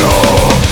No.